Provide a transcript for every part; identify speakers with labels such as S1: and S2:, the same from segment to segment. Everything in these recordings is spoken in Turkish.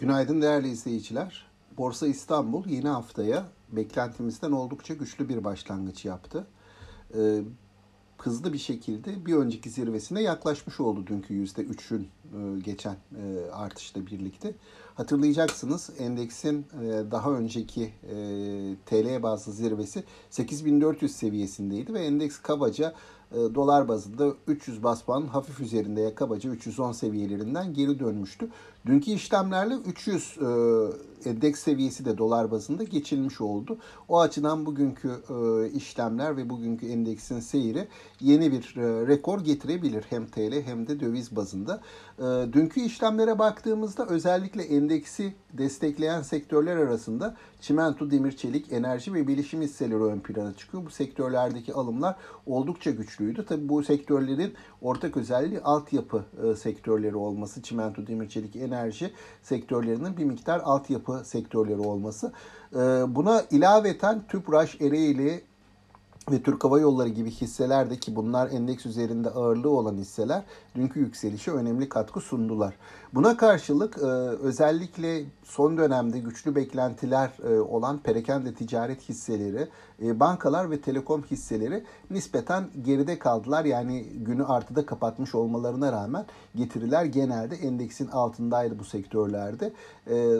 S1: Günaydın değerli izleyiciler. Borsa İstanbul yeni haftaya beklentimizden oldukça güçlü bir başlangıç yaptı. Ee, hızlı bir şekilde bir önceki zirvesine yaklaşmış oldu dünkü %3'ün e, geçen e, artışla birlikte. Hatırlayacaksınız endeksin e, daha önceki e, TL bazlı zirvesi 8400 seviyesindeydi ve endeks kabaca dolar bazında 300 bas puan hafif üzerinde ya kabaca 310 seviyelerinden geri dönmüştü. Dünkü işlemlerle 300 e, endeks seviyesi de dolar bazında geçilmiş oldu. O açıdan bugünkü e, işlemler ve bugünkü endeksin seyri yeni bir e, rekor getirebilir hem TL hem de döviz bazında. Dünkü işlemlere baktığımızda özellikle endeksi destekleyen sektörler arasında çimento, demir, çelik, enerji ve bilişim hisseleri ön plana çıkıyor. Bu sektörlerdeki alımlar oldukça güçlüydü. Tabii bu sektörlerin ortak özelliği altyapı e, sektörleri olması. Çimento, demir, çelik, enerji sektörlerinin bir miktar altyapı sektörleri olması. E, buna ilaveten Tüpraş, Ereğli, ve Türk Hava Yolları gibi hisseler de ki bunlar endeks üzerinde ağırlığı olan hisseler dünkü yükselişe önemli katkı sundular. Buna karşılık e, özellikle son dönemde güçlü beklentiler e, olan perakende ticaret hisseleri, e, bankalar ve telekom hisseleri nispeten geride kaldılar. Yani günü artıda kapatmış olmalarına rağmen getiriler genelde endeksin altındaydı bu sektörlerde.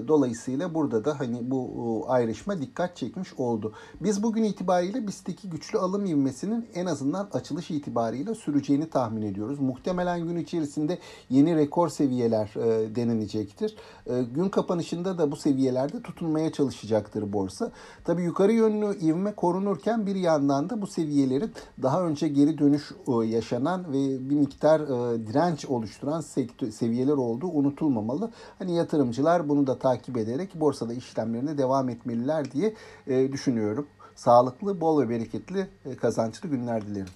S1: Dolayısıyla burada da hani bu ayrışma dikkat çekmiş oldu. Biz bugün itibariyle BIST'teki güçlü alım ivmesinin en azından açılış itibariyle süreceğini tahmin ediyoruz. Muhtemelen gün içerisinde yeni rekor seviyeler e, denenecektir. E, gün kapanışında da bu seviyelerde tutunmaya çalışacaktır borsa. Tabii yukarı yönlü ivme korunurken bir yandan da bu seviyelerin daha önce geri dönüş e, yaşanan ve bir miktar e, direnç oluşturan sektör, seviyeler olduğu unutulmamalı. Hani yatırımcılar bunu da takip ederek borsada işlemlerine devam etmeliler diye e, düşünüyorum. Sağlıklı, bol ve bereketli, e, kazançlı günler dilerim.